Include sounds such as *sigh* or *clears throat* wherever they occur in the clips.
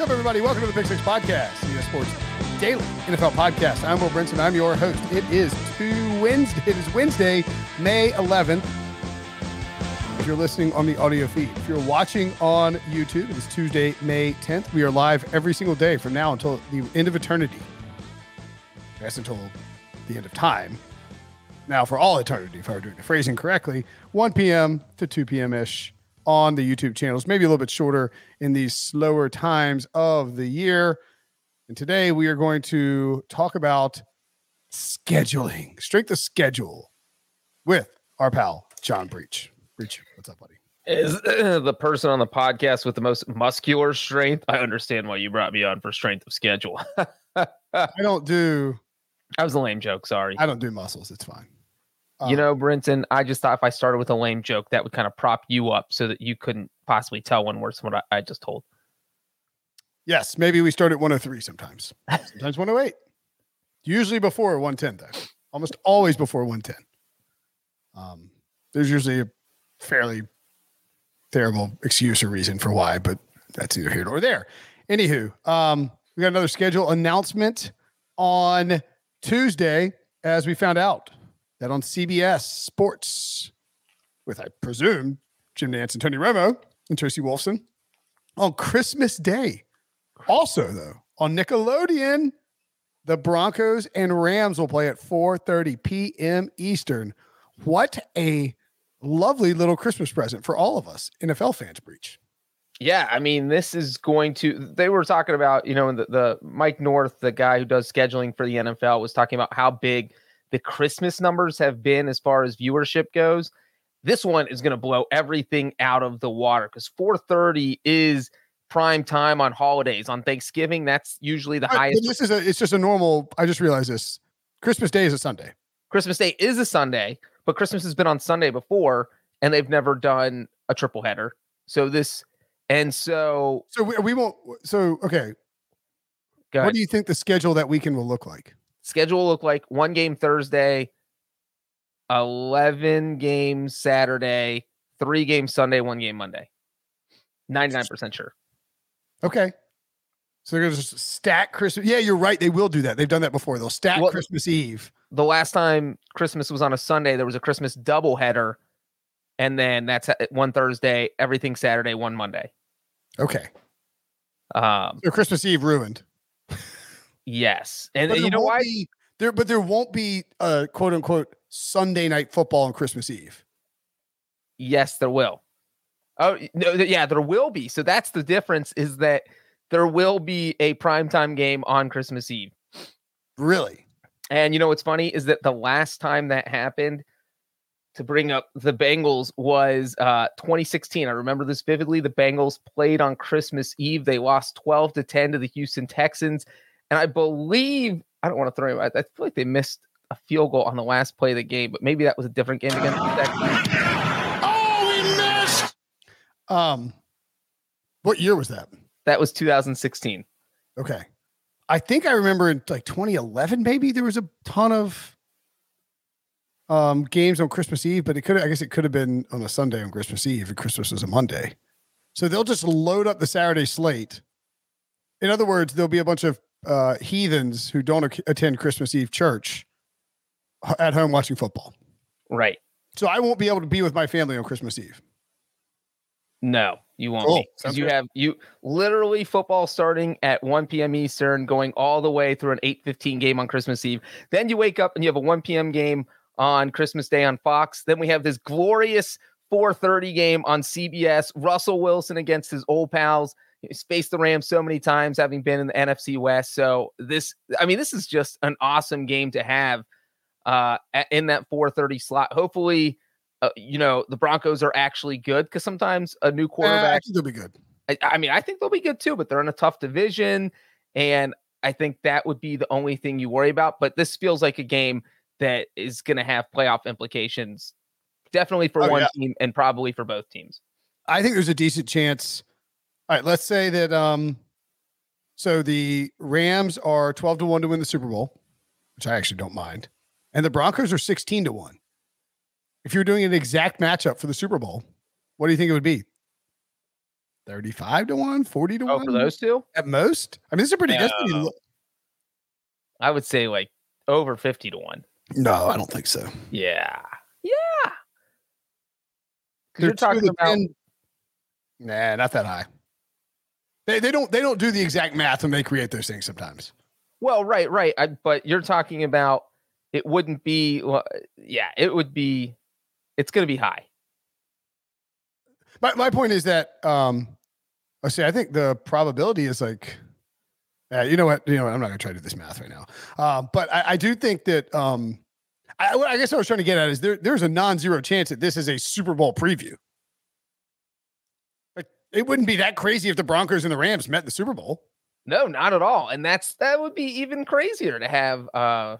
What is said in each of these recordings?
What's up, everybody? Welcome to the Pick Six Podcast, CBS Sports Daily NFL Podcast. I'm Will Brinson. I'm your host. It is two Wednesday. It is Wednesday, May 11th. If you're listening on the audio feed, if you're watching on YouTube, it is Tuesday, May 10th. We are live every single day from now until the end of eternity. That's until the end of time. Now, for all eternity, if I were doing the phrasing correctly, 1 p.m. to 2 p.m. ish on the YouTube channels, maybe a little bit shorter in these slower times of the year. And today we are going to talk about scheduling, strength of schedule with our pal, John Breech. Breech, what's up, buddy? Is *clears throat* the person on the podcast with the most muscular strength? I understand why you brought me on for strength of schedule. *laughs* I don't do. That was a lame joke. Sorry. I don't do muscles. It's fine. You know, Brinson, I just thought if I started with a lame joke, that would kind of prop you up so that you couldn't possibly tell one worse than what I, I just told. Yes, maybe we start at 103 sometimes. *laughs* Sometimes 108. Usually before 110, though. Almost always before 110. Um, there's usually a fairly terrible excuse or reason for why, but that's either here or there. Anywho, um, we got another schedule announcement on Tuesday as we found out that on CBS Sports, with I presume Jim Nantz and Tony Romo and Tracy Wolfson, on Christmas Day. Also, though, on Nickelodeon, the Broncos and Rams will play at 4:30 p.m. Eastern. What a lovely little Christmas present for all of us NFL fans. Breech. Yeah, I mean, this is going to. They were talking about, you know, the, the Mike North, the guy who does scheduling for the NFL, was talking about how big the Christmas numbers have been as far as viewership goes. This one is going to blow everything out of the water because 4:30 is prime time on holidays. On Thanksgiving, that's usually the highest. This is a. It's just a normal. I just realized this. Christmas Day is a Sunday. Christmas Day is a Sunday, but Christmas has been on Sunday before, and they've never done a triple header. So this, and so So we, we won't. So okay. What do you think the schedule that weekend will look like? Schedule look like one game Thursday, 11 games Saturday, three games Sunday, one game Monday. 99% sure. Okay. So they're going to just stack Christmas. Yeah, you're right. They will do that. They've done that before. They'll stack Well- Christmas Eve. The last time Christmas was on a Sunday, there was a Christmas doubleheader. And then that's one Thursday, everything Saturday, one Monday. Okay. Um, So Christmas Eve ruined. Yes. And But you know why? Be, there, but there won't be a quote unquote Sunday night football on Christmas Eve. Yes, there will. Oh no, yeah, there will be. So that's the difference is that there will be a primetime game on Christmas Eve. Really? And you know what's funny is that the last time that happened to bring up the Bengals was uh 2016. I remember this vividly. The Bengals played on Christmas Eve. They lost 12 to 10 to the Houston Texans. And I believe I don't want to throw him. I, I feel like they missed a field goal on the last play of the game, but maybe that was a different game against the Texans. Oh, we missed. Um, what year was that? That was 2016. Okay. I think I remember in like 2011, maybe there was a ton of um games on Christmas Eve, but it could I guess it could have been on a Sunday on Christmas Eve and Christmas was a Monday. So they'll just load up the Saturday slate. In other words, there'll be a bunch of uh heathens who don't ac- attend Christmas Eve church at home watching football. Right. So I won't be able to be with my family on Christmas Eve. No, you won't Cool. be. 'Cause you good. have you literally football starting at 1 p.m. Eastern, going all the way through an 8:15 game on Christmas Eve. Then you wake up and you have a 1 p.m. game on Christmas Day on Fox. Then we have this glorious 4:30 game on CBS. Russell Wilson against his old pals. *laughs* Faced the Rams so many times, having been in the NFC West. So this, I mean, this is just an awesome game to have uh, in that 430 slot. Hopefully, uh, you know, the Broncos are actually good because sometimes a new quarterback. Uh, I think they'll be good. I, I mean, I think they'll be good too, but they're in a tough division. And I think that would be the only thing you worry about. But this feels like a game that is going to have playoff implications, definitely for oh, one yeah. team and probably for both teams. I think there's a decent chance. All right, let's say that um so the Rams are 12 to 1 to win the Super Bowl, which I actually don't mind. And the Broncos are 16 to 1. If you're doing an exact matchup for the Super Bowl, what do you think it would be? 35 to 1, 40 to oh, 1? for those two? At most? I mean, this is a pretty, pretty I would say like over 50 to 1. No, I don't think so. Yeah. Yeah. Because you're talking about 10, Nah, not that high. They they don't they don't do the exact math when they create those things sometimes. Well, right, right. I, but you're talking about it wouldn't be well, yeah, it would be it's going to be high. My my point is that um I see I think the probability is like yeah, you know what? You know what? I'm not going to try to do this math right now. Uh, but I, I, do think that um, I, I, guess what I was trying to get at is there there's a non-zero chance that this is a Super Bowl preview. It wouldn't be that crazy if the Broncos and the Rams met in the Super Bowl. No, not at all. And that's that would be even crazier to have uh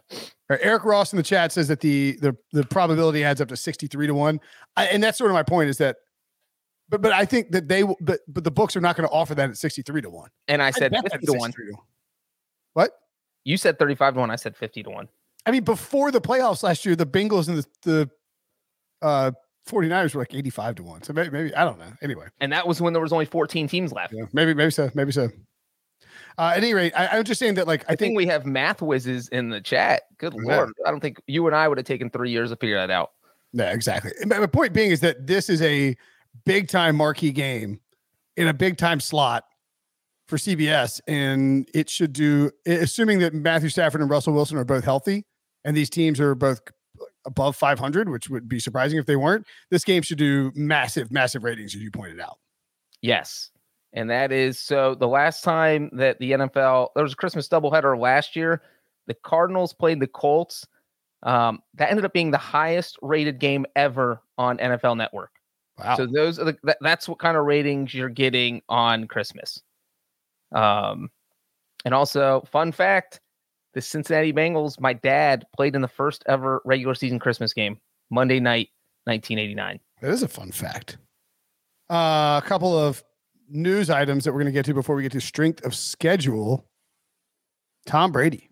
Eric Ross in the chat says that the the the probability adds up to 63 to 1. I, and that's sort of my point is that but but I think that they but but the books are not going to offer that at 63 to 1. And I said I 50 to 1. To what? You said 35 to 1, I said 50 to 1. I mean before the playoffs last year the Bengals and the the uh 49ers were like 85 to 1. So maybe, maybe I don't know. Anyway. And that was when there was only 14 teams left. Yeah, maybe, maybe so. Maybe so. Uh, at any rate, I, am just saying that, like, I, I think, think, we have math whizzes in the chat. Good yeah. lord, I don't think you and I would have taken three years to figure that out. Yeah, exactly. My point being is that this is a big time marquee game in a big time slot for CBS, and it should do. Assuming that Matthew Stafford and Russell Wilson are both healthy, and these teams are both above 500, which would be surprising if they weren't. This game should do massive, massive ratings, as you pointed out. Yes. And that is so the last time that the NFL, there was a Christmas doubleheader last year. The Cardinals played the Colts. Um, that ended up being the highest rated game ever on NFL Network. Wow. So those are the that, that's what kind of ratings you're getting on Christmas. Um, and also, fun fact: the Cincinnati Bengals, my dad played in the first ever regular season Christmas game, Monday night, 1989. That is a fun fact. Uh, a couple of news items that we're going to get to before we get to strength of schedule. Tom Brady.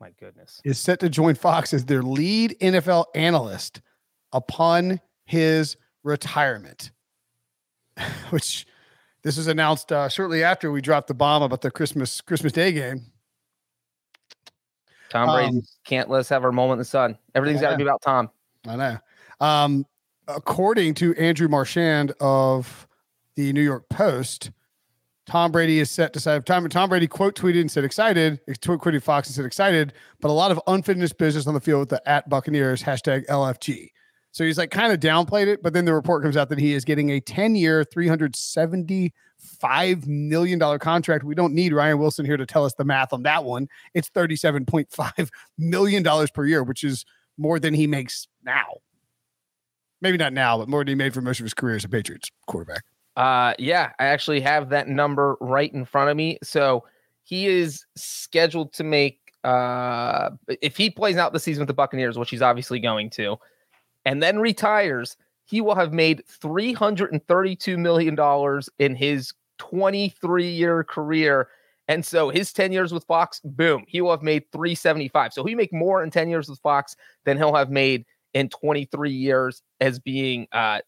My goodness. Is set to join Fox as their lead NFL analyst upon his retirement, *laughs* which this was announced uh, shortly after we dropped the bomb about the Christmas Christmas Day game. Tom Brady um, can't let us have our moment in the sun. Everything's got to be about Tom. I know. Um, according to Andrew Marchand of the New York Post, Tom Brady is set to say Tom, Tom Brady quote tweeted and said excited, Quote tweeted Fox and said excited, but a lot of unfinished business on the field with the at Buccaneers hashtag LFG. So he's like kind of downplayed it, but then the report comes out that he is getting a 10 year, 375 million dollar contract. We don't need Ryan Wilson here to tell us the math on that one. It's 37.5 *laughs* million dollars per year, which is more than he makes now. Maybe not now, but more than he made for most of his career as a Patriots quarterback. Uh yeah, I actually have that number right in front of me. So he is scheduled to make uh if he plays out the season with the Buccaneers, which he's obviously going to, and then retires, he will have made $332 million in his 23 year career. And so his 10 years with Fox, boom, he will have made 375. So he make more in 10 years with Fox than he'll have made in 23 years as being uh,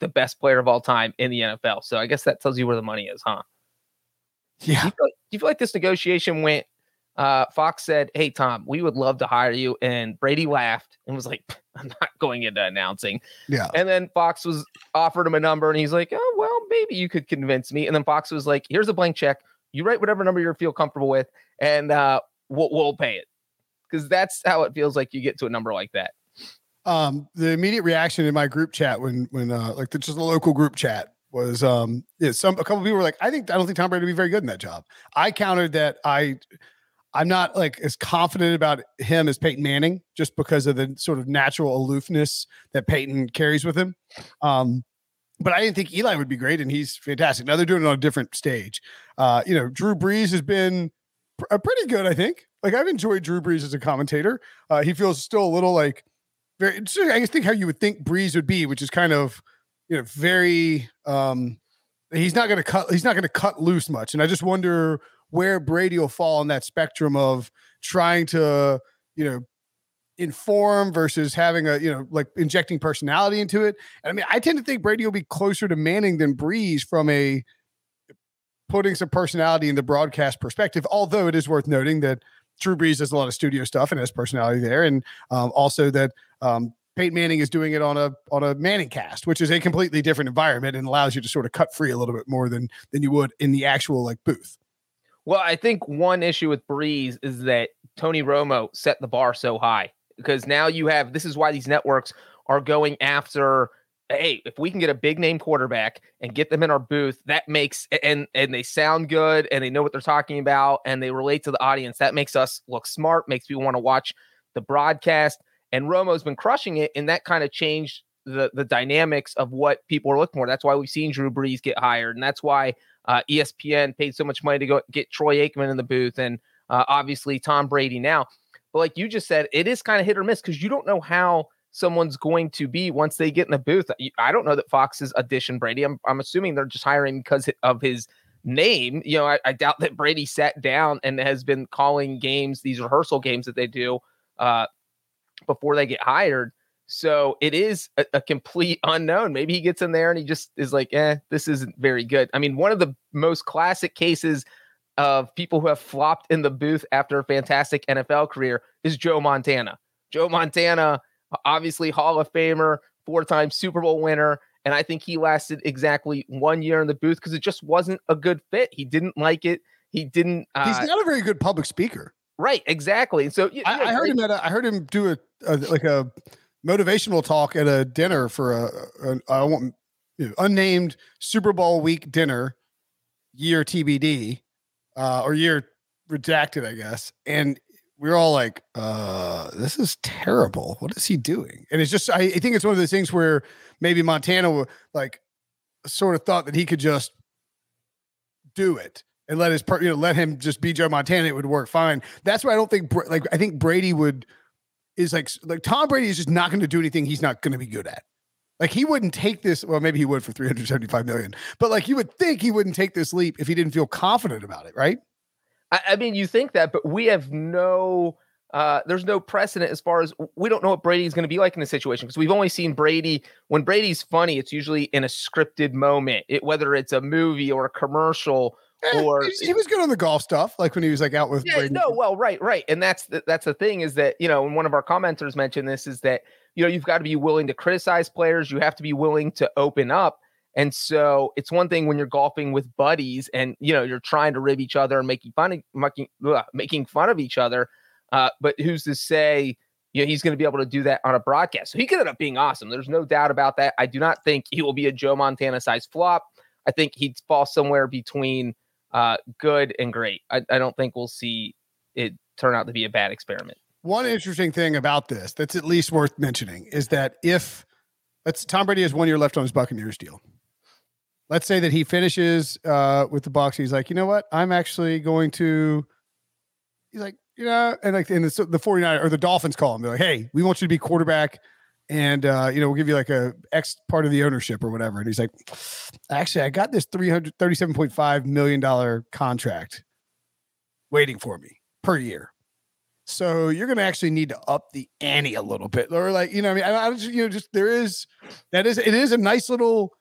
the best player of all time in the NFL. So I guess that tells you where the money is, huh? Yeah. Do you feel like, you feel like this negotiation went uh, Fox said, Hey, Tom, we would love to hire you. And Brady laughed and was like, *laughs* I'm not going into announcing. Yeah. And then Fox was offered him a number and he's like, Oh, well, maybe you could convince me. And then Fox was like, Here's a blank check. You write whatever number you feel comfortable with, and uh, we'll, we'll pay it. Because that's how it feels like you get to a number like that. Um, the immediate reaction in my group chat when when uh like the, just a local group chat was um yeah, some a couple people were like, I think I don't think Tom Brady would be very good in that job. I countered that I I'm not like as confident about him as Peyton Manning just because of the sort of natural aloofness that Peyton carries with him. Um, but I didn't think Eli would be great, and he's fantastic. Now they're doing it on a different stage. Uh, you know, Drew Brees has been pr- uh, pretty good, I think. Like I've enjoyed Drew Brees as a commentator. Uh, he feels still a little like very. I guess think how you would think Brees would be, which is kind of you know very. um He's not going to cut. He's not going to cut loose much, and I just wonder where Brady will fall on that spectrum of trying to you know inform versus having a you know like injecting personality into it. And I mean, I tend to think Brady will be closer to Manning than Brees from a putting some personality in the broadcast perspective. Although it is worth noting that Drew Brees does a lot of studio stuff and has personality there, and um, also that um, Peyton Manning is doing it on a on a ManningCast, which is a completely different environment and allows you to sort of cut free a little bit more than than you would in the actual like booth. Well, I think one issue with Brees is that Tony Romo set the bar so high because now you have this is why these networks are going after hey, if we can get a big name quarterback and get them in our booth, that makes and and they sound good and they know what they're talking about and they relate to the audience. That makes us look smart, makes people want to watch the broadcast. And Romo's been crushing it, and that kind of changed the the dynamics of what people are looking for. That's why we've seen Drew Brees get hired, and that's why uh, ESPN paid so much money to go get Troy Aikman in the booth, and uh, obviously Tom Brady now. But like you just said, it is kind of hit or miss because you don't know how someone's going to be once they get in the booth. I don't know that Fox's audition Brady. I'm, I'm assuming they're just hiring because of his name. You know, I, I, doubt that Brady sat down and has been calling games, these rehearsal games that they do uh, before they get hired. So it is a, a, complete *laughs* unknown. Maybe he gets in there and he just is like, eh, this isn't very good. I mean, one of the most classic cases of people who have flopped in the booth after a fantastic NFL career is Joe Montana. Joe Montana obviously Hall of Famer, four time Super Bowl winner. And I think he lasted exactly one year in the booth because it just wasn't a good fit. He didn't like it. He didn't. Uh, He's not a very good public speaker. Right. Exactly. so I, I, heard him at a, I heard him do a, a, like a motivational talk at a dinner for a, a I want you know, unnamed Super Bowl week dinner, year TBD, uh, or year redacted, I guess. And we are all like, uh, this is terrible. What is he doing? And it's just, I, I think it's one of those things where maybe Montana like sort of thought that he could just do it and let his, you know, let him just be Joe Montana. It would work fine. That's why I don't think, like, I think Brady would, is like, like Tom Brady is just not going to do anything he's not going to be good at. Like he wouldn't take this. Well, maybe he would for 375 million, but like you would think he wouldn't take this leap if he didn't feel confident about it, right? I, I mean, you think that, but we have no uh, there's no precedent as far as we don't know what Brady is going to be like in this situation because we've only seen Brady when Brady's funny, it's usually in a scripted moment, it, whether it's a movie or a commercial. Eh, or he was good on the golf stuff, like when he was like out with. Yeah, no, well, right, right, and that's the, that's the thing is that you know, and one of our commenters mentioned this is that you know you've got to be willing to criticize players, you have to be willing to open up, and so it's one thing when you're golfing with buddies and you know you're trying to rib each other and making fun of making, ugh, making fun of each other. Uh, but who's to say you know he's going to be able to do that on a broadcast? So he could end up being awesome. There's no doubt about that. I do not think he will be a Joe Montana size flop. I think he'd fall somewhere between uh, good and great. I, I don't think we'll see it turn out to be a bad experiment. One interesting thing about this that's at least worth mentioning is that if let's Tom Brady has one year left on his Buccaneers deal let's say that he finishes uh, with the Bucs. He's like, you know what? I'm actually going to. He's like, you know, and like, in the, the 49 or the Dolphins call him. They're like, hey, we want you to be quarterback. And, uh, you know, we'll give you like a X part of the ownership or whatever. And he's like, actually, I got this $337.5 million contract waiting for me per year. So you're going to actually need to up the ante a little bit, or like you know, I mean, I, I just you know, just there is that is it is a nice little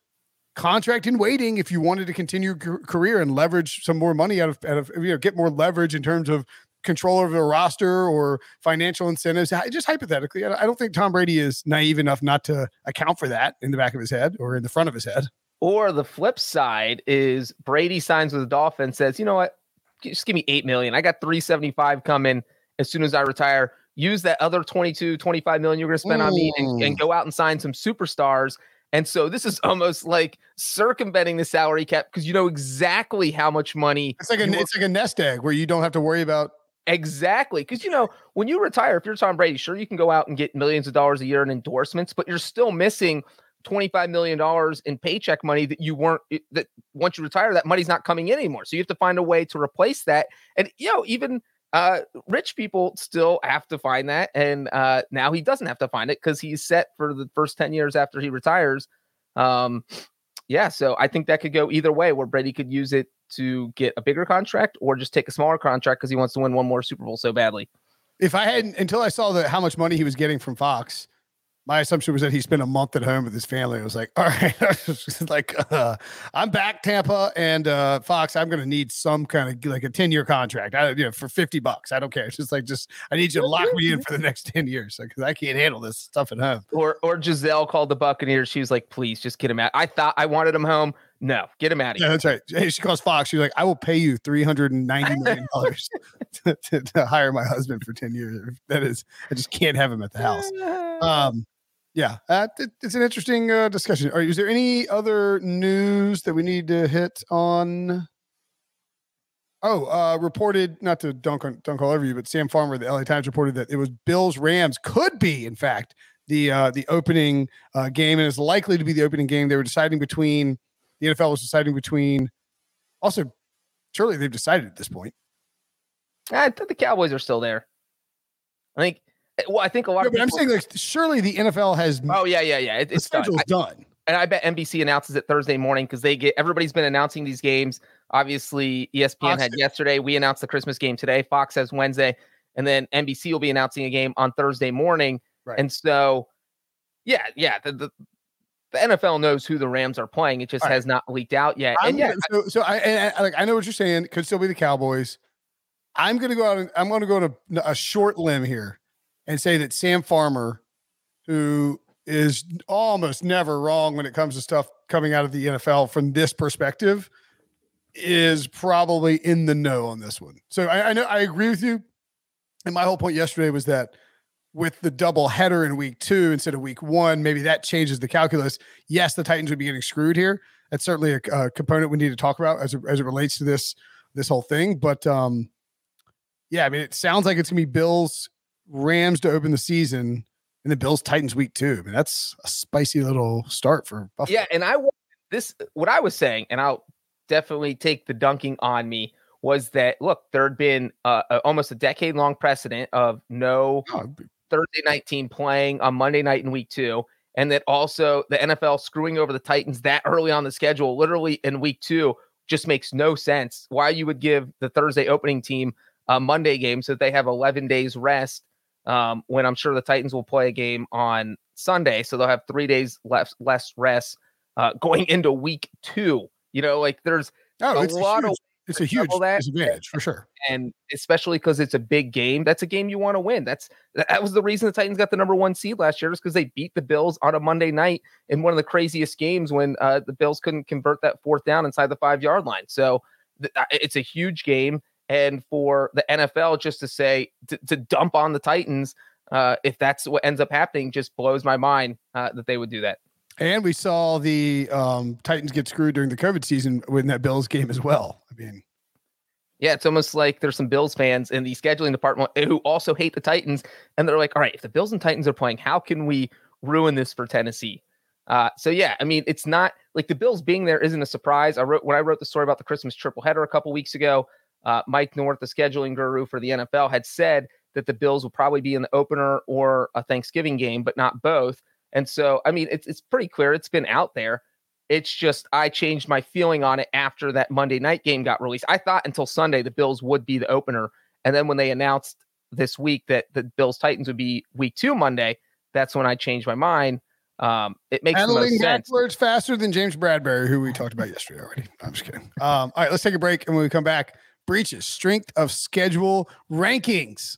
contract in waiting if you wanted to continue your career and leverage some more money out of, out of you know get more leverage in terms of control over the roster or financial incentives. Just hypothetically, I don't think Tom Brady is naive enough not to account for that in the back of his head or in the front of his head. Or the flip side is Brady signs with the Dolphins, says, you know what, just give me eight million. I got 375 coming as soon as I retire. Use that other 22, 25 million you're going to spend mm. on me and, and go out and sign some superstars and so this is almost like circumventing the salary cap because you know exactly how much money. It's like a it's like a nest egg where you don't have to worry about Exactly. Because, you know, when you retire, if you're Tom Brady, sure, you can go out and get millions of dollars a year in endorsements, but you're still missing $25 million in paycheck money that you weren't, that once you retire, that money's not coming in anymore. So you have to find a way to replace that. And, you know, even uh, rich people still have to find that. And uh, now he doesn't have to find it because he's set for the first 10 years after he retires. Um, yeah. So I think that could go either way where Brady could use it to get a bigger contract or just take a smaller contract because he wants to win one more Super Bowl so badly. If I hadn't until I saw the how much money he was getting from Fox, my assumption was that he spent a month at home with his family. I was like, *laughs* all right, *laughs* like uh, I'm back Tampa and uh, Fox. I'm going to need some kind of like a 10 year contract. I, you know, for 50 bucks. I don't care. It's *laughs* just like just I need you to lock me in for the next 10 years because I can't handle this stuff at home. Or or Gisele called the Buccaneers. She was like, please just get him out. I thought I wanted him home. No, get him out of here. Yeah, that's right. Hey, she calls Fox. She's like, I will pay you three hundred and ninety *laughs* million dollars to, to, to, hire my husband for ten years. That is, I just can't have him at the house. Um, yeah, uh, it, it's an interesting uh, discussion. Are, is there any other news that we need to hit on? Oh, uh, reported not to dunk on dunk all over you, but Sam Farmer, the LA Times reported that it was Bills Rams could be, in fact, the uh, the opening uh, game, and is likely to be the opening game. They were deciding between the NFL was deciding between. Also, surely they've decided at this point. I think the Cowboys are still there. I think well, I think a lot yeah, of. People, I'm saying, like, surely the NFL has. Oh yeah, yeah, yeah. It, it's done. done. And I bet NBC announces it Thursday morning because they get everybody's been announcing these games. Obviously, ESPN Fox had yesterday. We announced the Christmas game today. Fox has Wednesday, and then NBC will be announcing a game on Thursday morning. Right. And so, yeah, yeah, the, the, the NFL knows who the Rams are playing. It just has not leaked out yet. I'm and yeah, so, so I, I like I know what you're saying. Could still be the Cowboys. I'm going to go out and I'm going to go to a, a short limb here and say that Sam Farmer, who is almost never wrong when it comes to stuff coming out of the NFL from this perspective, is probably in the know on this one. So I, I know I agree with you. And my whole point yesterday was that with the double header in week two instead of week one, maybe that changes the calculus. Yes, the Titans would be getting screwed here. That's certainly a, a component we need to talk about as it, as it relates to this this whole thing. But um, yeah, I mean, it sounds like it's gonna be Bills Rams to open the season, and the Bills Titans week two. I mean, that's a spicy little start for Buffalo. Yeah, and I this what I was saying, and I'll definitely take the dunking on me was that look, there had been uh, almost a decade long precedent of no oh, Thursday night team playing on Monday night in week two. And that also the NFL screwing over the Titans that early on the schedule, literally in week two, just makes no sense. Why you would give the Thursday opening team a Monday game so that they have 11 days rest um, when I'm sure the Titans will play a game on Sunday. So they'll have three days less less rest uh, going into week two. You know, like there's oh, a lot a of it's a huge that. disadvantage for sure. And especially because it's a big game, that's a game you want to win. That's that was the reason the Titans got the number one seed last year, is because they beat the Bills on a Monday night in one of the craziest games when uh, the Bills couldn't convert that fourth down inside the five yard line. So th- it's a huge game and for the NFL just to say to, to dump on the Titans, uh, if that's what ends up happening, just blows my mind uh, that they would do that. And we saw the um, Titans get screwed during the COVID season in that Bills game as well. I mean, yeah, it's almost like there's some Bills fans in the scheduling department who also hate the Titans, and they're like, "All right, if the Bills and Titans are playing, how can we ruin this for Tennessee?" Uh, so yeah, I mean, it's not like the Bills being there isn't a surprise. I wrote when I wrote the story about the Christmas triple header a couple weeks ago uh, Mike North, the scheduling guru for the NFL, had said that the Bills will probably be in the opener or a Thanksgiving game, but not both. And so, I mean, it's it's pretty clear. It's been out there. It's just I changed my feeling on it after that Monday night game got released. I thought until Sunday the Bills would be the opener, and then when they announced this week that the Bills Titans would be Week Two Monday, that's when I changed my mind. Um, it makes Handling backwards faster than James Bradberry, who we talked about yesterday already. I'm just kidding. Um, all right, let's take a break, and when we come back, Breech's strength of schedule rankings.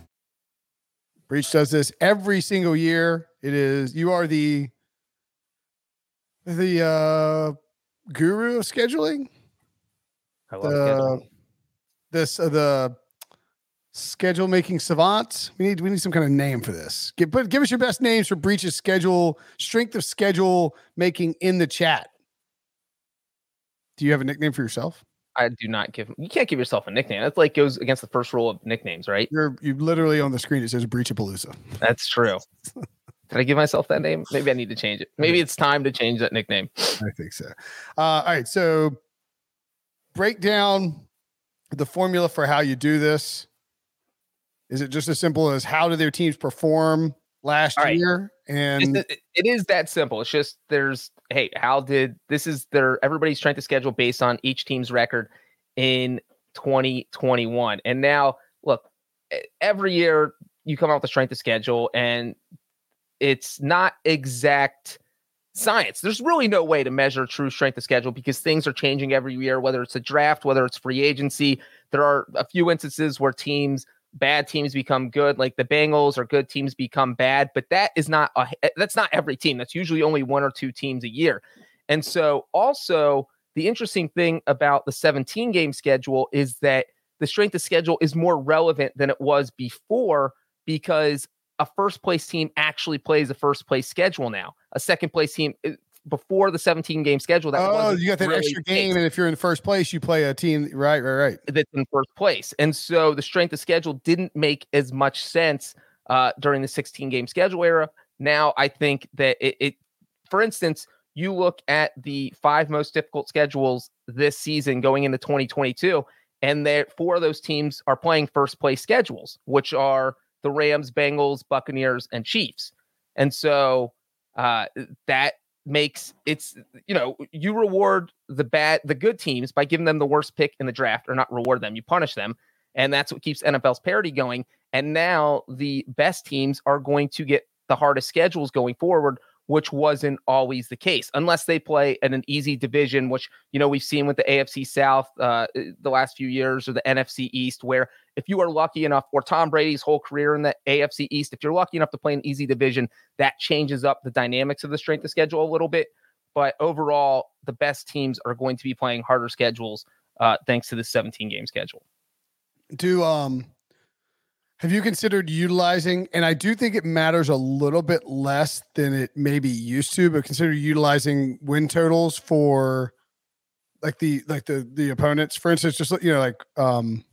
Breech does this every single year. It is you are the the uh guru of scheduling. I love The scheduling. this uh, the schedule making savants. We need we need some kind of name for this. Give but give us your best names for Breech's schedule strength of schedule making in the chat. Do you have a nickname for yourself? I do not give. You can't give yourself a nickname. That's like goes against the first rule of nicknames, right? You're you literally on the screen. It says Breech of Breechapalooza. That's true. *laughs* Did I give myself that name? Maybe I need to change it. Maybe it's time to change that nickname. I think so. Uh, all right. So break down the formula for how you do this. Is it just as simple as how do their teams perform last right. year? And it- it is that simple. It's just there's hey, how did this is their everybody's trying to schedule based on each team's record in 2021. And now look, every year you come out with a strength of schedule and it's not exact science. There's really no way to measure true strength of schedule because things are changing every year, whether it's a draft, whether it's free agency. There are a few instances where teams, bad teams become good, like the Bengals, or good teams become bad, but that is not a, that's not every team. That's usually only one or two teams a year. And so also the interesting thing about the 17 game schedule is that the strength of schedule is more relevant than it was before because a first place team actually plays a first place schedule now. A second place team uh, before the 17 game schedule that oh, you got that really extra game. And if you're in first place, you play a team. Right, right, right. that's in first place. And so the strength of schedule didn't make as much sense uh, during the 16 game schedule era. Now I think that it, it, for instance, you look at the five most difficult schedules this season going into 2022, and there four of those teams are playing first place schedules, which are the Rams, Bengals, Buccaneers, and Chiefs. And so uh, that makes it's you know you reward the bad the good teams by giving them the worst pick in the draft or not reward them you punish them and that's what keeps NFL's parity going and now the best teams are going to get the hardest schedules going forward which wasn't always the case unless they play in an easy division which you know we've seen with the AFC South uh, the last few years or the NFC East where if you are lucky enough or Tom Brady's whole career in the AFC East if you're lucky enough to play an easy division that changes up the dynamics of the strength of schedule a little bit but overall the best teams are going to be playing harder schedules uh, thanks to the 17 game schedule Do um have you considered utilizing and I do think it matters a little bit less than it maybe used to, but consider utilizing win totals for like the like the the opponents. For instance, just you know, like um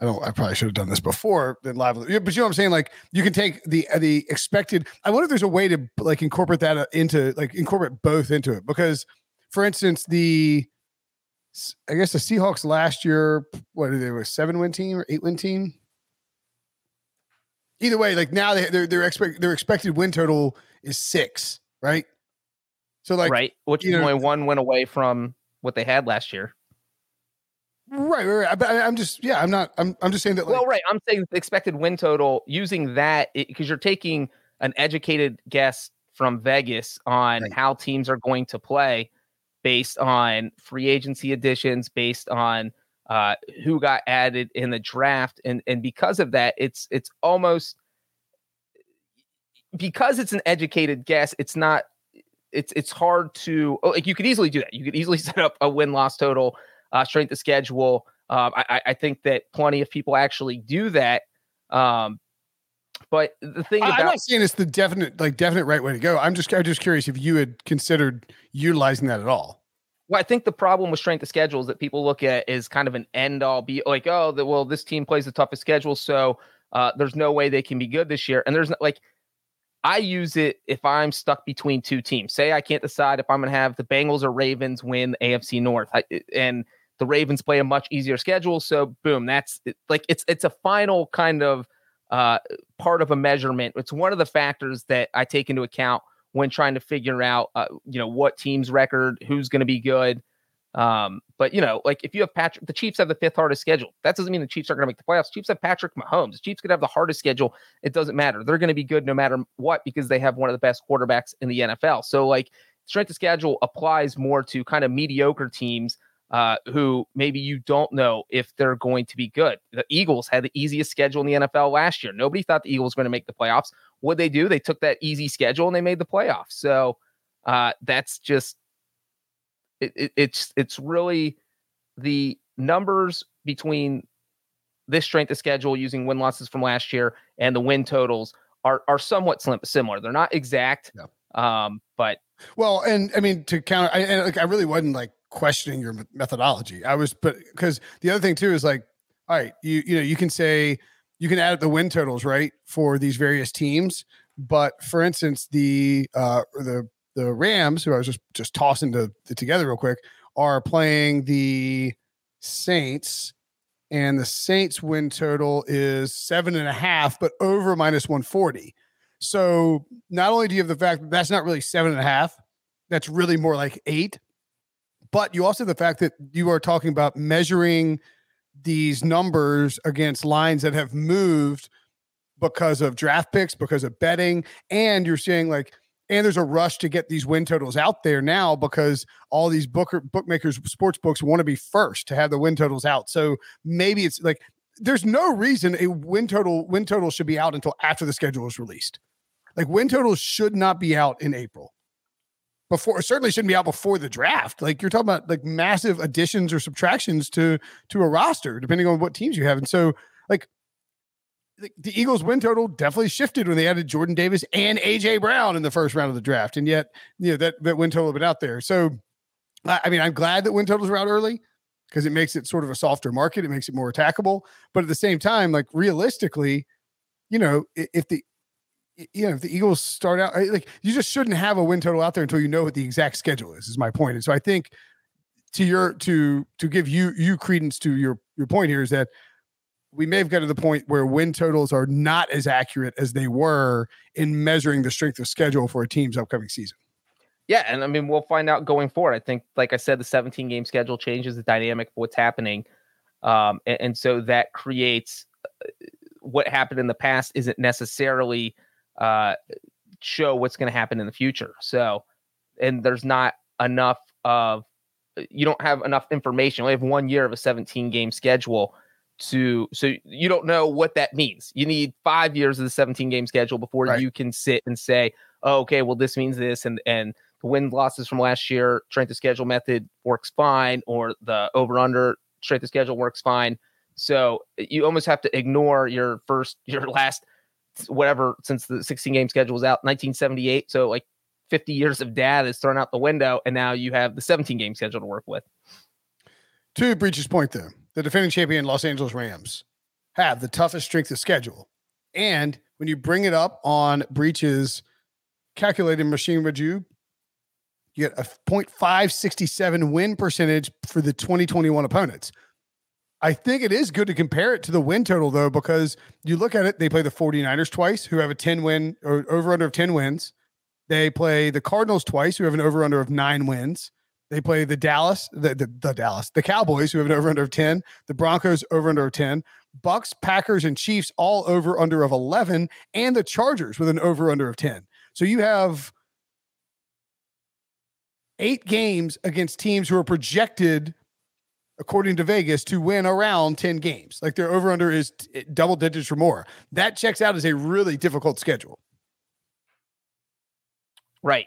I don't I probably should have done this before than live, but you know what I'm saying? Like you can take the the expected. I wonder if there's a way to like incorporate that uh, into like incorporate both into it because, for instance, the I guess the Seahawks last year, what are they were seven win team or eight win team? Either way, like now they, their their expect their expected win total is six, right? So like right which is only one win away from what they had last year right, right, right. But I, I'm just yeah, I'm not. I'm I'm just saying that like well right i'm saying the expected win total using that because you're taking an educated guess from Vegas on right. how teams are going to play based on free agency additions, based on uh, who got added in the draft, and and because of that, it's it's almost because it's an educated guess. It's not. It's it's hard to oh, like you could easily do that. You could easily *laughs* set up a win loss total, uh, strength of schedule. Um, I, I think that plenty of people actually do that. Um, but the thing about, I'm not saying it's the definite like definite right way to go. I'm just I'm just curious if you had considered utilizing that at all. Well, I think the problem with strength of schedule is that people look at is kind of an end all be like, oh, the, well, this team plays the toughest schedule, so uh, there's no way they can be good this year. And there's like, I use it if I'm stuck between two teams. Say I can't decide if I'm going to have the Bengals or Ravens win AFC North, I, and the Ravens play a much easier schedule. So boom, that's like it's it's a final kind of uh, part of a measurement. It's one of the factors that I take into account when trying to figure out, uh, you know, what team's record, who's going to be good. Um, but you know, like if you have Patrick, the Chiefs have the fifth hardest schedule. That doesn't mean the Chiefs are going to make the playoffs. Chiefs have Patrick Mahomes. The Chiefs could have the hardest schedule. It doesn't matter. They're going to be good no matter what because they have one of the best quarterbacks in the NFL. So like strength of schedule applies more to kind of mediocre teams uh, who maybe you don't know if they're going to be good. The Eagles had the easiest schedule in the NFL last year. Nobody thought the Eagles were going to make the playoffs. What they do? They took that easy schedule and they made the playoffs. So uh, that's just it, it, it's it's really the numbers between this strength of schedule using win losses from last year and the win totals are are somewhat similar. They're not exact, yeah. um, but well, and I mean to counter, I, and like I really wasn't like questioning your methodology. I was, but because the other thing too is like, all right, you you know you can say you can add up the win totals right for these various teams, but for instance, the uh the the Rams, who I was just just tossing to, to together real quick, are playing the Saints, and the Saints win total is seven and a half, but over minus one forty. So not only do you have the fact that that's not really seven and a half, that's really more like eight. But you also the fact that you are talking about measuring these numbers against lines that have moved because of draft picks, because of betting, and you're seeing like, and there's a rush to get these win totals out there now because all these booker bookmakers, sports books want to be first to have the win totals out. So maybe it's like there's no reason a win total win total should be out until after the schedule is released. Like win totals should not be out in April before certainly shouldn't be out before the draft. Like you're talking about like massive additions or subtractions to to a roster depending on what teams you have. And so like the, the Eagles win total definitely shifted when they added Jordan Davis and AJ Brown in the first round of the draft. And yet, you know, that that win total had been out there. So I mean, I'm glad that win totals are out early because it makes it sort of a softer market. It makes it more attackable. But at the same time, like realistically, you know, if the you know, if the Eagles start out like you just shouldn't have a win total out there until you know what the exact schedule is. Is my point. And so I think to your to to give you you credence to your your point here is that we may have got to the point where win totals are not as accurate as they were in measuring the strength of schedule for a team's upcoming season. Yeah, and I mean we'll find out going forward. I think, like I said, the 17 game schedule changes the dynamic of what's happening, um, and, and so that creates uh, what happened in the past isn't necessarily uh, show what's going to happen in the future. So, and there's not enough of you don't have enough information. We have one year of a 17 game schedule to so you don't know what that means. You need five years of the 17 game schedule before right. you can sit and say, oh, okay, well, this means this, and and the win losses from last year, strength of schedule method works fine, or the over under strength of schedule works fine. So you almost have to ignore your first, *laughs* your last whatever since the 16 game schedule was out 1978 so like 50 years of dad is thrown out the window and now you have the 17 game schedule to work with. To Breech's point though the defending champion los angeles rams have the toughest strength of schedule. And when you bring it up on Breech's calculated machine review you get a 0.567 win percentage for the 2021 opponents I think it is good to compare it to the win total, though, because you look at it, they play the 49ers twice, who have a 10 win or over under of 10 wins. They play the Cardinals twice, who have an over under of nine wins. They play the Dallas, the, the, the, Dallas, the Cowboys, who have an over under of 10, the Broncos over under of 10, Bucs, Packers, and Chiefs all over under of 11, and the Chargers with an over under of 10. So you have eight games against teams who are projected, according to Vegas, to win around 10 games. Like their over under is t- double digits or more. That checks out as a really difficult schedule. Right.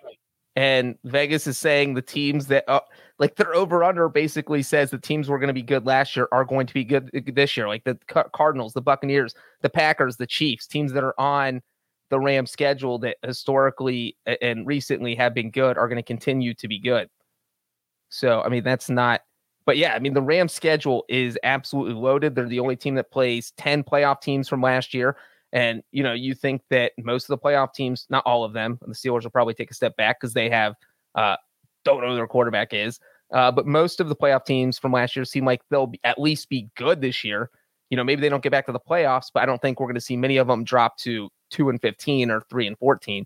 And Vegas is saying the teams that uh, like their over under basically says the teams were going to be good last year are going to be good uh, this year, like the Cardinals, the Buccaneers, the Packers, the Chiefs, teams that are on the Rams schedule that historically and recently have been good are going to continue to be good. So, I mean, that's not, but yeah, I mean, the Rams schedule is absolutely loaded. They're the only team that plays 10 playoff teams from last year. And, you know, you think that most of the playoff teams, not all of them, the Steelers will probably take a step back because they have, uh, don't know who their quarterback is. Uh, but most of the playoff teams from last year seem like they'll be, at least be good this year. You know, maybe they don't get back to the playoffs, but I don't think we're going to see many of them drop to two and 15 or three and 14.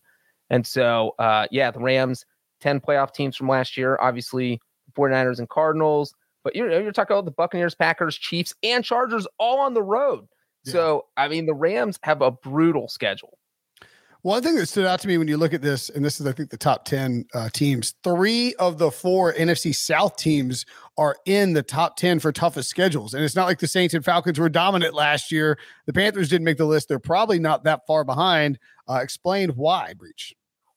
And so, uh, yeah, the Rams, 10 playoff teams from last year, obviously 49ers and Cardinals, but you know, you're talking about the Buccaneers, Packers, Chiefs, and Chargers all on the road. Yeah. So, I mean, the Rams have a brutal schedule. One thing that stood out to me when you look at this, and this is, I think, the top 10 uh, teams, three of the four NFC South teams are in the top 10 for toughest schedules. And it's not like the Saints and Falcons were dominant last year. The Panthers didn't make the list. They're probably not that far behind. Uh, explain why, Breech.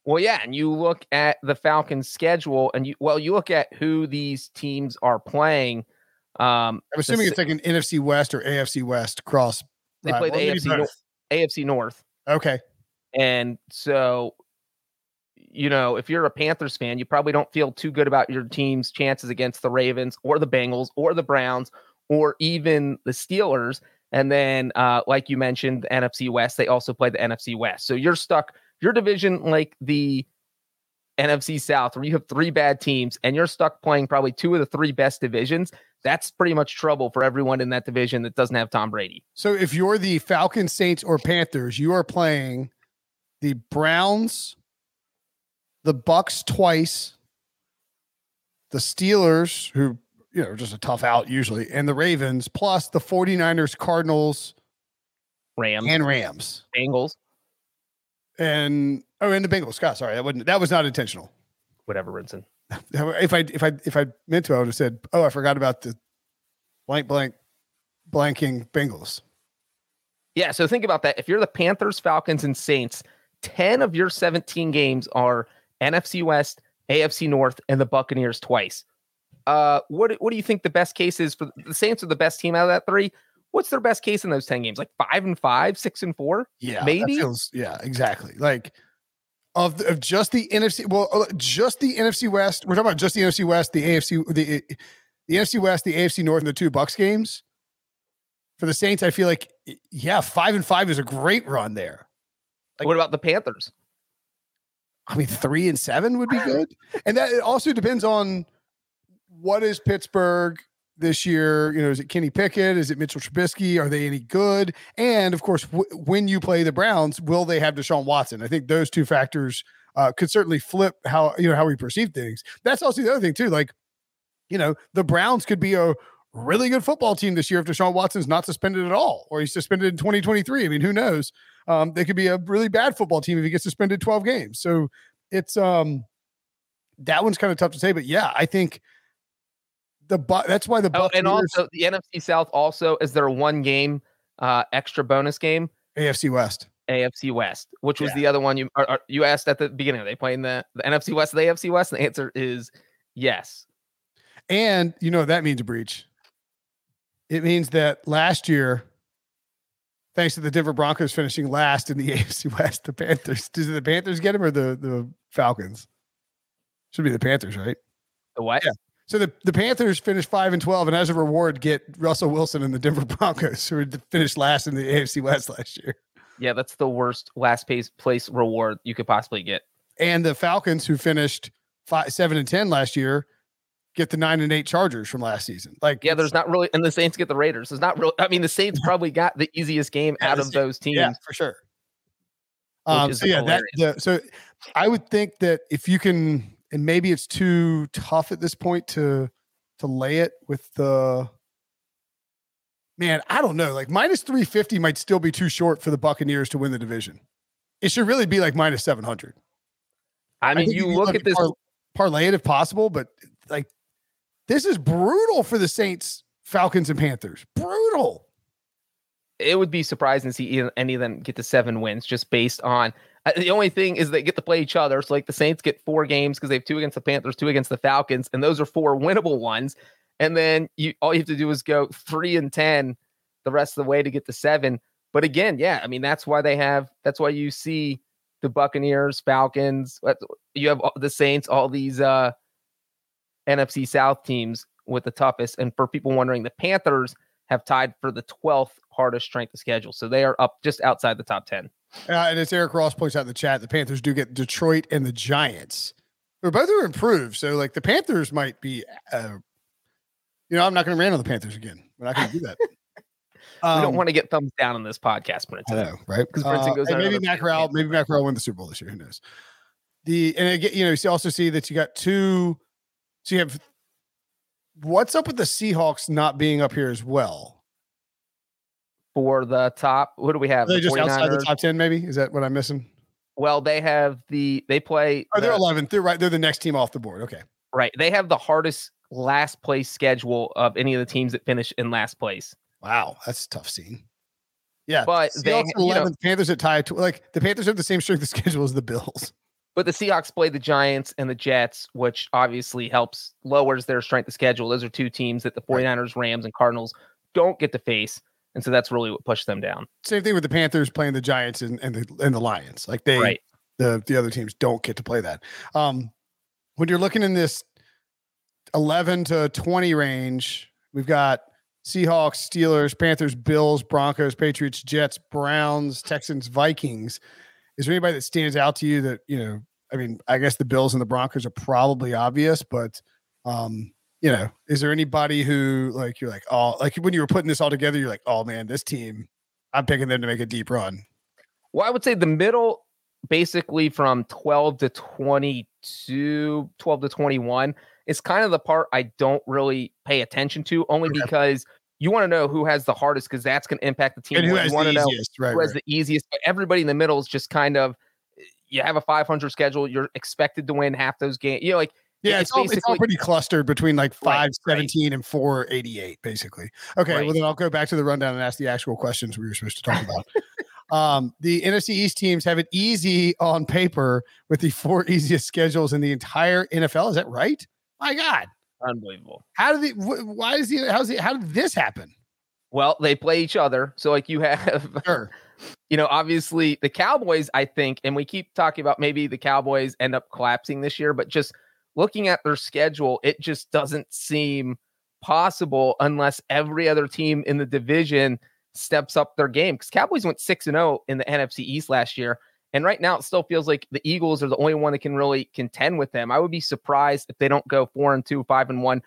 Well, yeah. And you look at the Falcons' schedule, and you, well, you look at who these teams are playing. Um, I'm assuming the, it's like an NFC West or AFC West cross. They play the AFC, North, AFC North. Okay. And so, you know, if you're a Panthers fan, you probably don't feel too good about your team's chances against the Ravens or the Bengals or the Browns or even the Steelers. And then, uh, like you mentioned, the NFC West, they also play the NFC West. So you're stuck, your division, like the NFC South, where you have three bad teams and you're stuck playing probably two of the three best divisions. That's pretty much trouble for everyone in that division that doesn't have Tom Brady. So if you're the Falcons, Saints, or Panthers, you are playing the Browns, the Bucs twice, the Steelers, who you know, just a tough out usually, and the Ravens, plus the 49ers, Cardinals, Rams, and Rams. Bengals. And oh, and the Bengals. Scott, sorry, that wasn't that was not intentional. Whatever, Brinson. *laughs* If I if I if I meant to, I would have said, Oh, I forgot about the blank blank blanking Bengals. Yeah, so think about that. If you're the Panthers, Falcons, and Saints, 10 of your 17 games are NFC West, AFC North, and the Buccaneers twice. Uh, what what do you think the best case is for the Saints are the best team out of that three? What's their best case in those 10 games? Like five and five, six and four? Yeah, maybe. Feels, yeah, exactly. Like of, of just the NFC, well, uh, just the NFC West. We're talking about just the NFC West, the AFC, the the NFC West, the AFC North, and the two Bucs games. For the Saints, I feel like yeah, five and five is a great run there. Like, what about the Panthers? I mean, three and seven would be *laughs* good. and that also depends on what is Pittsburgh this year. You know, is it Kenny Pickett? Is it Mitchell Trubisky? Are they any good? And of course, w- when you play the Browns, will they have Deshaun Watson? I think those two factors uh, could certainly flip how you know how we perceive things. That's also the other thing too. Like, you know, the Browns could be a really good football team this year if Deshaun Watson's not suspended at all, or he's suspended in 2023. I mean, who knows? Um, they could be a really bad football team if he gets suspended 12 games. So it's um that one's kind of tough to say, but yeah, I think the that's why the oh, and also the NFC South also is their one game uh extra bonus game AFC West. AFC West, which was yeah. the other one you are, you asked at the beginning. Are they playing the, the NFC West, the AFC West? And the answer is yes. And you know what that means, a Breech. It means that last year thanks to the Denver Broncos finishing last in the *laughs* AFC West. The Panthers, does the Panthers get him or the the Falcons? Should be the Panthers, right? The what? Yeah. So the, the Panthers finished five and twelve, and as a reward, get Russell Wilson and the Denver *laughs* Broncos, who finished last in the AFC West last year. Yeah, that's the worst last place place reward you could possibly get. And the Falcons, who finished five, seven and ten last year, get the nine and eight Chargers from last season. Like, yeah, there's not really, and the Saints get the Raiders. There's not really. I mean, the Saints probably got the easiest game *laughs* out of those teams. Yeah, for sure. Um, so yeah, that the, so I would think that if you can, and maybe it's too tough at this point to to lay it with the man. I don't know. Like minus three fifty might still be too short for the Buccaneers to win the division. It should really be like minus seven hundred. I mean, I you, you, look, at this parlay it if possible, but like this is brutal for the Saints, Falcons, and Panthers. Brutal. It would be surprising to see any of them get to seven wins just based on the only thing is they get to play each other. So like the Saints get four games because they have two against the Panthers, two against the Falcons, and those are four winnable ones. And then you all you have to do is go three and ten the rest of the way to get to seven. But again, yeah, I mean that's why they have that's why you see the Buccaneers, Falcons, you have the Saints, all these uh NFC South teams with the toughest. And for people wondering, the Panthers have tied for the 12th hardest strength of schedule. So they are up just outside the top 10. Uh, and as Eric Ross points out in the chat, the Panthers do get Detroit and the Giants. They're both are improved. So like the Panthers might be, uh, you know, I'm not going to rant on the Panthers again. We're not going to do that. Um, *laughs* we don't want to get thumbs down on this podcast, Brinson. I know, right? Because uh, goes. maybe Matt maybe Matt Corral win the Super Bowl this year. Who knows? The and again, you know, you also see that you got two. So you have what's up with the Seahawks not being up here as well for the top. What do we have? Are they the just 49ers? outside the top ten. Maybe is that what I'm missing? Well, they have the they play. Oh, they're 11th. They're right. They're the next team off the board. Okay. Right. They have the hardest last place schedule of any of the teams that finish in last place. Wow, that's tough scene. Yeah, but they, 11th, you know, Panthers are tied. to like the Panthers have the same strength of *laughs* schedule as the Bills. But the Seahawks play the Giants and the Jets, which obviously helps lowers their strength of schedule. Those are two teams that the 49ers, Rams, and Cardinals don't get to face. And so that's really what pushed them down. Same thing with the Panthers playing the Giants and, and the and the Lions. Like they right. the the other teams don't get to play that. Um when you're looking in this 11 to 20 range, we've got Seahawks, Steelers, Panthers, Bills, Broncos, Patriots, Jets, Browns, Texans, Vikings. Is there anybody that stands out to you that, you know, I mean, I guess the Bills and the Broncos are probably obvious, but um, you know, is there anybody who like you're like, oh, like when you were putting this all together, you're like, oh man, this team, I'm picking them to make a deep run. Well, I would say the middle, basically from 12 to 22, 12 to 21, is kind of the part I don't really pay attention to, only because you want to know who has the hardest because that's going to impact the team. And who has you the easiest, right, who has the easiest. But everybody in the middle is just kind of you have a 500 schedule. You're expected to win half those games. You know, like yeah, it's, it's, all, it's all pretty clustered between like 517 right, and 488, basically. Okay, right. well, then I'll go back to the rundown and ask the actual questions we were supposed to talk about. um, the NFC East teams have it easy on paper with the four *laughs* easiest schedules in the entire NFL. Is that right? My God. Unbelievable. How did the why is he how's he how did this happen? Well, they play each other. So like you *laughs* have sure. you know, obviously the Cowboys, I think, and we keep talking about maybe the Cowboys end up collapsing this year, but just looking at their schedule, it just doesn't seem possible unless every other team in the division steps up their game. Because Cowboys went 6 and 0 in the NFC East last year. And right now, it still feels like the Eagles are the only one that can really contend with them. I would be surprised if they don't go four and two, five and one.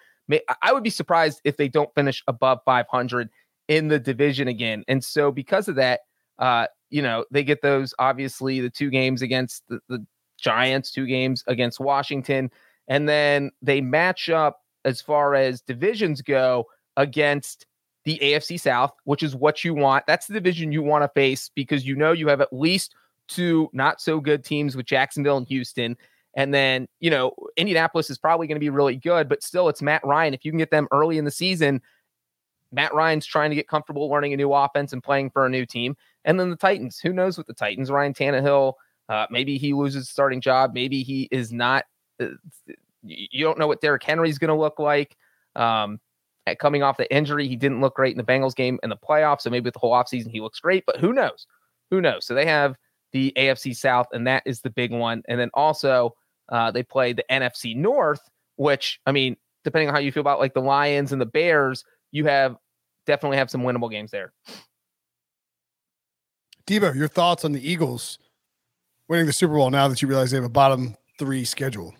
I would be surprised if they don't finish above 500 in the division again. And so, because of that, uh, you know, they get those obviously the two games against the, the Giants, two games against Washington, and then they match up as far as divisions go against the AFC South, which is what you want. That's the division you want to face because you know you have at least two not so good teams with Jacksonville and Houston. And then, you know, Indianapolis is probably going to be really good, but still, it's Matt Ryan. If you can get them early in the season, Matt Ryan's trying to get comfortable learning a new offense and playing for a new team. And then the Titans, who knows with the Titans? Ryan Tannehill, uh, maybe he loses starting job. Maybe he is not. Uh, you don't know what Derrick Henry's going to look like. Um, coming off the injury, he didn't look great in the Bengals game in the playoffs. So maybe with the whole offseason, he looks great, but who knows? Who knows? So they have the AFC South, and that is the big one. And then also uh, they play the NFC North, which I mean, depending on how you feel about like the Lions and the Bears, you have definitely have some winnable games there. Debo, your thoughts on the Eagles winning the Super Bowl now that you realize they have a bottom three schedule?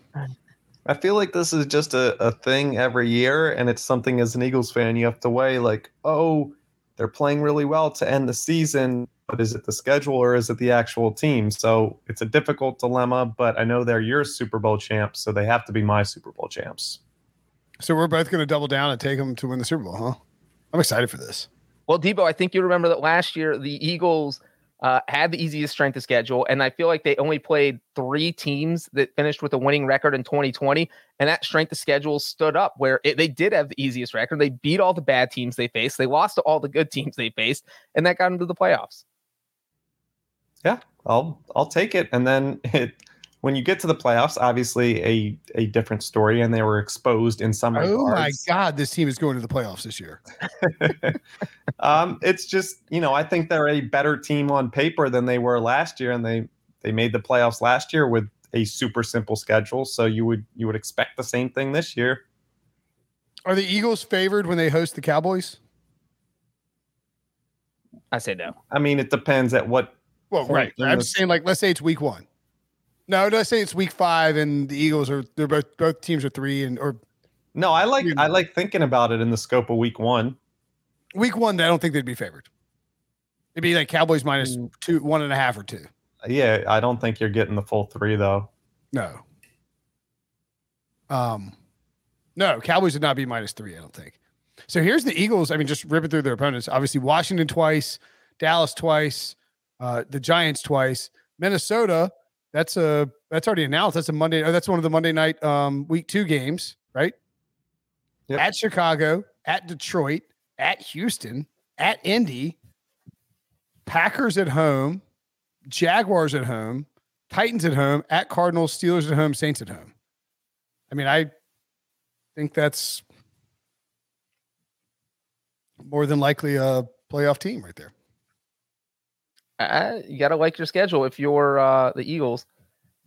I feel like this is just a, a thing every year, and it's something as an Eagles fan you have to weigh like, oh, they're playing really well to end the season but is it the schedule or is it the actual team? So it's a difficult dilemma, but I know they're your Super Bowl champs, so they have to be my Super Bowl champs. So we're both going to double down and take them to win the Super Bowl, huh? I'm excited for this. Well, Debo, I think you remember that last year the Eagles uh, had the easiest strength of schedule, and I feel like they only played three teams that finished with a winning record in 2020, and that strength of schedule stood up where it, they did have the easiest record. They beat all the bad teams they faced, they lost to all the good teams they faced, and that got them to the playoffs. Yeah, I'll I'll take it, and then *laughs* it when you get to the playoffs, obviously a a different story, and they were exposed in some way. Oh my. God, this team is going to the playoffs this year. *laughs* um, it's just you know I think they're a better team on paper than they were last year, and they they made the playoffs last year with a super simple schedule. So you would you would expect the same thing this year. Are the Eagles favored when they host the Cowboys? I say no. I mean, it depends at what. Well, right. I'm the- just saying, like, let's say it's week one. No, let's say it's week five, and the Eagles are they're both both teams are three, and or No, I like I like thinking about it in the scope of week one. week one. I don't think they'd be favored. It'd be like Cowboys Mm. two, one and a half or two. Yeah, I don't think you're getting the full three though. No. Um, no, Cowboys would not be minus three. I don't think. So here's the Eagles. I mean, just ripping through their opponents. Obviously, Washington twice, Dallas twice, uh, the Giants twice, Minnesota. That's a that's already announced. That's a Monday. That's one of the Monday night um, week two games, right? Yep. At Chicago, at Detroit, at Houston, at Indy, Packers at home, Jaguars at home, Titans at home, at Cardinals, Steelers at home, Saints at home. I mean, I think that's more than likely a playoff team right there. Uh, you got to like your schedule if you're uh, the Eagles.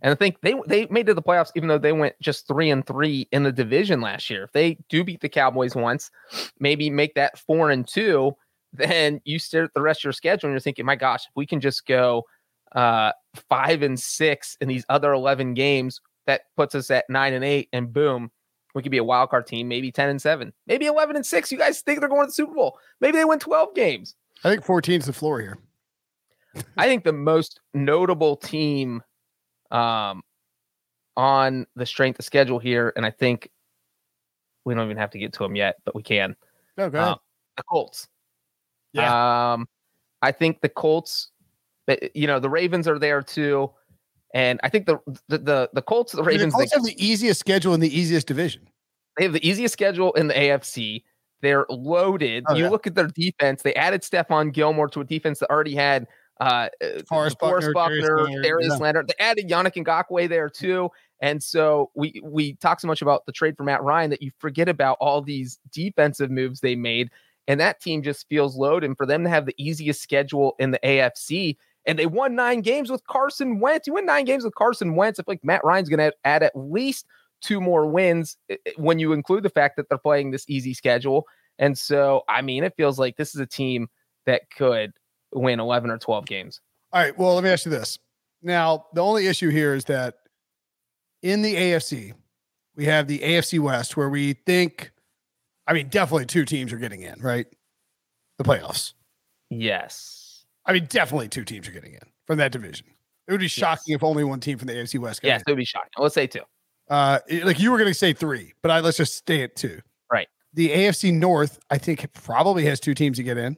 And I think they they made it to the playoffs even though they went just three and three in the division last year. If they do beat the Cowboys once, maybe make that four and two, then you stare at the rest of your schedule and you're thinking, my gosh, if we can just go uh, five and six in these other eleven games, that puts us at nine and eight, and boom, we could be a wild card team, maybe ten and seven, maybe eleven and six. You guys think they're going to the Super Bowl? Maybe they win twelve games. I think 14 is the floor here. I think the most notable team um, on the strength of schedule here, and I think we don't even have to get to them yet, but we can. No, go. Uh, the Colts. Yeah. Um, I think the Colts, but, you know, the Ravens are there too. And I think the the the, the Colts, the mean, the Ravens, Colts they, have the easiest schedule in the easiest division. they have the easiest schedule in the AFC. They're loaded. Oh, you yeah. look at their defense. They added Stephon Gilmore to a defense that already had uh, uh, Forrest DeForest Buckner, Darius Buckner, Darius yeah. Leonard. They added Yannick Ngakoue there too. And so we we talk so much about the trade for Matt Ryan that you forget about all these defensive moves they made. And that team just feels loaded. And for them to have the easiest schedule in the AFC, and they won nine games with Carson Wentz. You win nine games with Carson Wentz. I feel like Matt Ryan's going to add at least two more wins eh, eh, when you include the fact that they're playing this easy schedule. And so, I mean, it feels like this is a team that could win 11 or 12 games. All right. Well, let me ask you this. Now, the only issue here is that in the AFC, we have the AFC West where we think, I mean, definitely two teams are getting in, right? The playoffs. Yes. I mean, definitely two teams are getting in from that division. It would be shocking if only one team from the AFC West got Yes, in. it would be shocking. Let's say two. Uh, like you were going to say three, but I, let's just stay at two. Right. The AFC North, I think, probably has two teams to get in.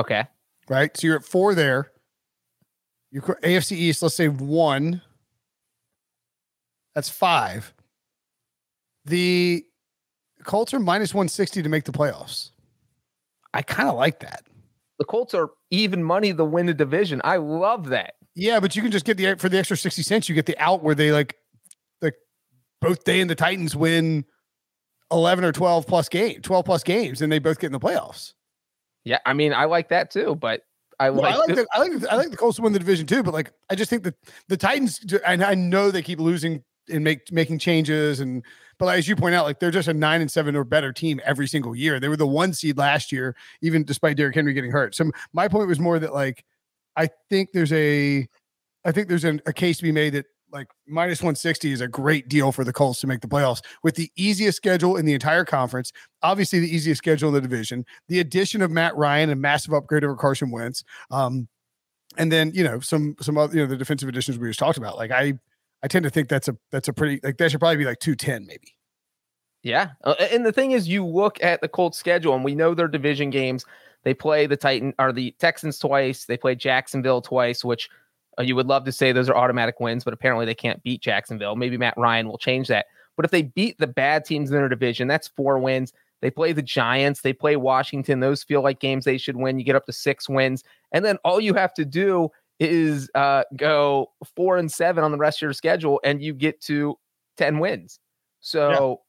Okay. right? So you're at four there. Your co- AFC East, let's say one. That's five. The Colts are minus 160 to make the playoffs. I kind of like that. The Colts are even money to win the division. I love that. Yeah, but you can just get the for the extra 60 cents, you get the out where they like like both they and the Titans win 11 or 12 plus game, 12 plus games, and they both get in the playoffs. Yeah, I mean, I like that too, but I Well, like, I like the- the, I like the, I like the Colts to win the division too, but like I just think that the Titans and I know they keep losing and make making changes and but like, as you point out, like they're just a nine and seven or better team every single year. They were the one seed last year, even despite Derrick Henry getting hurt. So my point was more that like I think there's a I think there's an, a case to be made that like minus 160 is a great deal for the Colts to make the playoffs with the easiest schedule in the entire conference. Obviously, the easiest schedule in the division. The addition of Matt Ryan, a massive upgrade over Carson Wentz. Um, and then you know some some other you know the defensive additions we just talked about. Like I I tend to think that's a that's a pretty like that should probably be like 210 maybe. Yeah. Uh, and the thing is, you look at the Colts schedule and we know their division games. They play the Titan or the Texans twice. They play Jacksonville twice, which uh, you would love to say those are automatic wins, but apparently they can't beat Jacksonville. Maybe Matt Ryan will change that. But if they beat the bad teams in their division, that's four wins. They play the Giants, they play Washington. Those feel like games they should win. You get up to six wins. And then all you have to do is uh, go four and seven on the rest of your schedule, and you get to 10 wins. So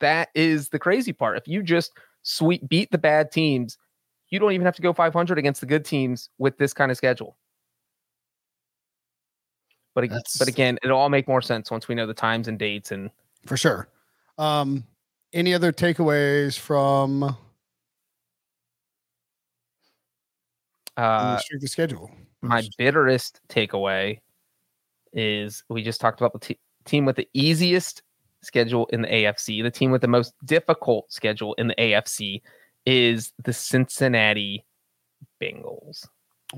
that is the crazy part. If you just sweep beat the bad teams, you don't even have to go 500 against the good teams with this kind of schedule. But That's- but again, it'll all make more sense once we know the times and dates and for sure. Um, any other takeaways from uh, the schedule? my bitterest takeaway is we just talked about the t- team with the easiest schedule in the AFC. The team with the most difficult schedule in the AFC is the Cincinnati Bengals.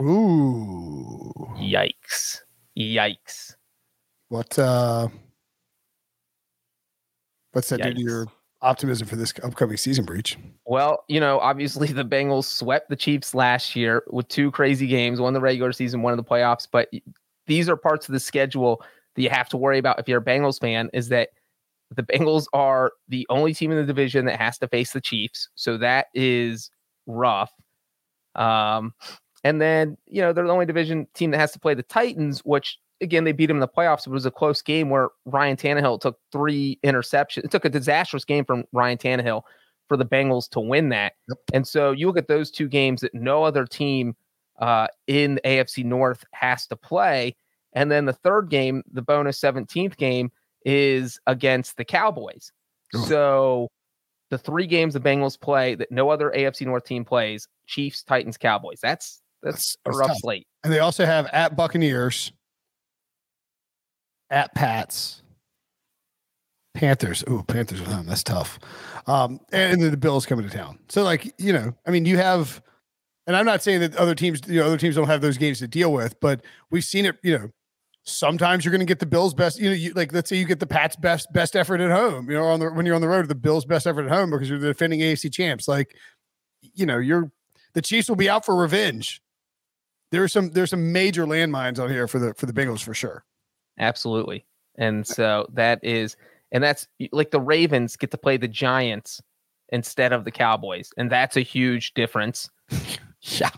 Ooh, Yikes. Yikes. what? uh What's that do to your optimism for this upcoming season Breech? Well, you know, obviously the Bengals swept the Chiefs last year with two crazy games, one in the regular season, one in the playoffs. But these are parts of the schedule that you have to worry about if you're a Bengals fan, is that the Bengals are the only team in the division that has to face the Chiefs. So that is rough. Um, and then, you know, they're the only division team that has to play the Titans, which again, they beat them in the playoffs. It was a close game where Ryan Tannehill took three interceptions. It took a disastrous game from Ryan Tannehill for the Bengals to win that. Yep. And so you look at those two games that no other team uh, in AFC North has to play. And then the third game, the bonus 17th game, is against the Cowboys. So the three games the Bengals play that no other AFC North team plays Chiefs, Titans, Cowboys. That's that's, That's- a rough tough. slate. And they also have at Buccaneers, at Pats, Panthers. Ooh, Panthers at home. That's tough. Um, and then the Bills coming to town. So, like, you know, I mean, you have, and I'm not saying that other teams, you know, other teams don't have those games to deal with, but we've seen it, you know. Sometimes you're going to get the Bills' best, you know, you, like let's say you get the Pats' best best effort at home, you know, on the when you're on the road, the Bills' best effort at home because you're the defending AFC champs. Like, you know, you're the Chiefs will be out for revenge there's some there's some major landmines on here for the for the Bengals for sure. Absolutely. And so that is, and that's like the Ravens get to play the Giants instead of the Cowboys. And that's a huge difference. *laughs* Yeah.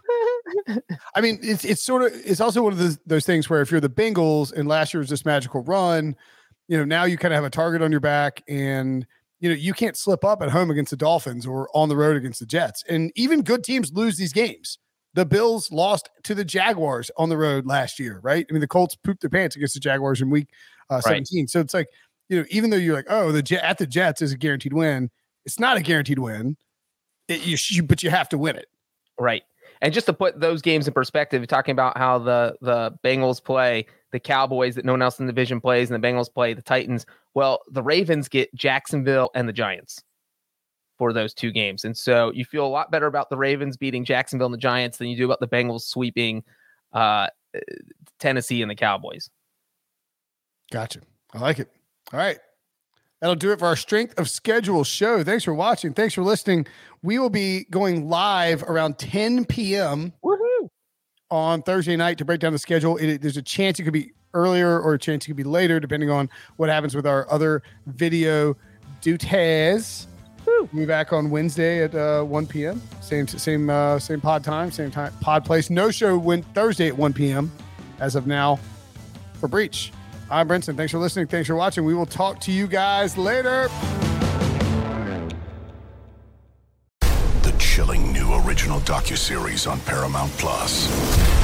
I mean, it's it's sort of it's also one of those those things where if you're the Bengals and last year was this magical run, you know, now you kind of have a target on your back and you know, you can't slip up at home against the Dolphins or on the road against the Jets. And even good teams lose these games. The Bills lost to the Jaguars on the road last year, right? I mean, the Colts pooped their pants against the Jaguars in week uh, Right. 17. So it's like, you know, even though you're like, oh, the Jet at the Jets is a guaranteed win, it's not a guaranteed win. It, you, you, but you have to win it. Right. And just to put those games in perspective, talking about how the the Bengals play the Cowboys that no one else in the division plays, and the Bengals play the Titans. Well, the Ravens get Jacksonville and the Giants for those two games. And so you feel a lot better about the Ravens beating Jacksonville and the Giants than you do about the Bengals sweeping uh, Tennessee and the Cowboys. Gotcha. I like it. All right. That'll do it for our strength of schedule show. Thanks for watching. Thanks for listening. We will be going live around 10 p.m. Woohoo! on Thursday night to break down the schedule. It, there's a chance it could be earlier or a chance it could be later, depending on what happens with our other video dutes. We'll be back on Wednesday at uh, 1 p.m. Same same uh, same pod time, same time pod place. No show went Thursday at 1 p.m. as of now for Breech. I'm Brinson. Thanks for listening. Thanks for watching. We will talk to you guys later. The chilling new original docuseries on Paramount Plus.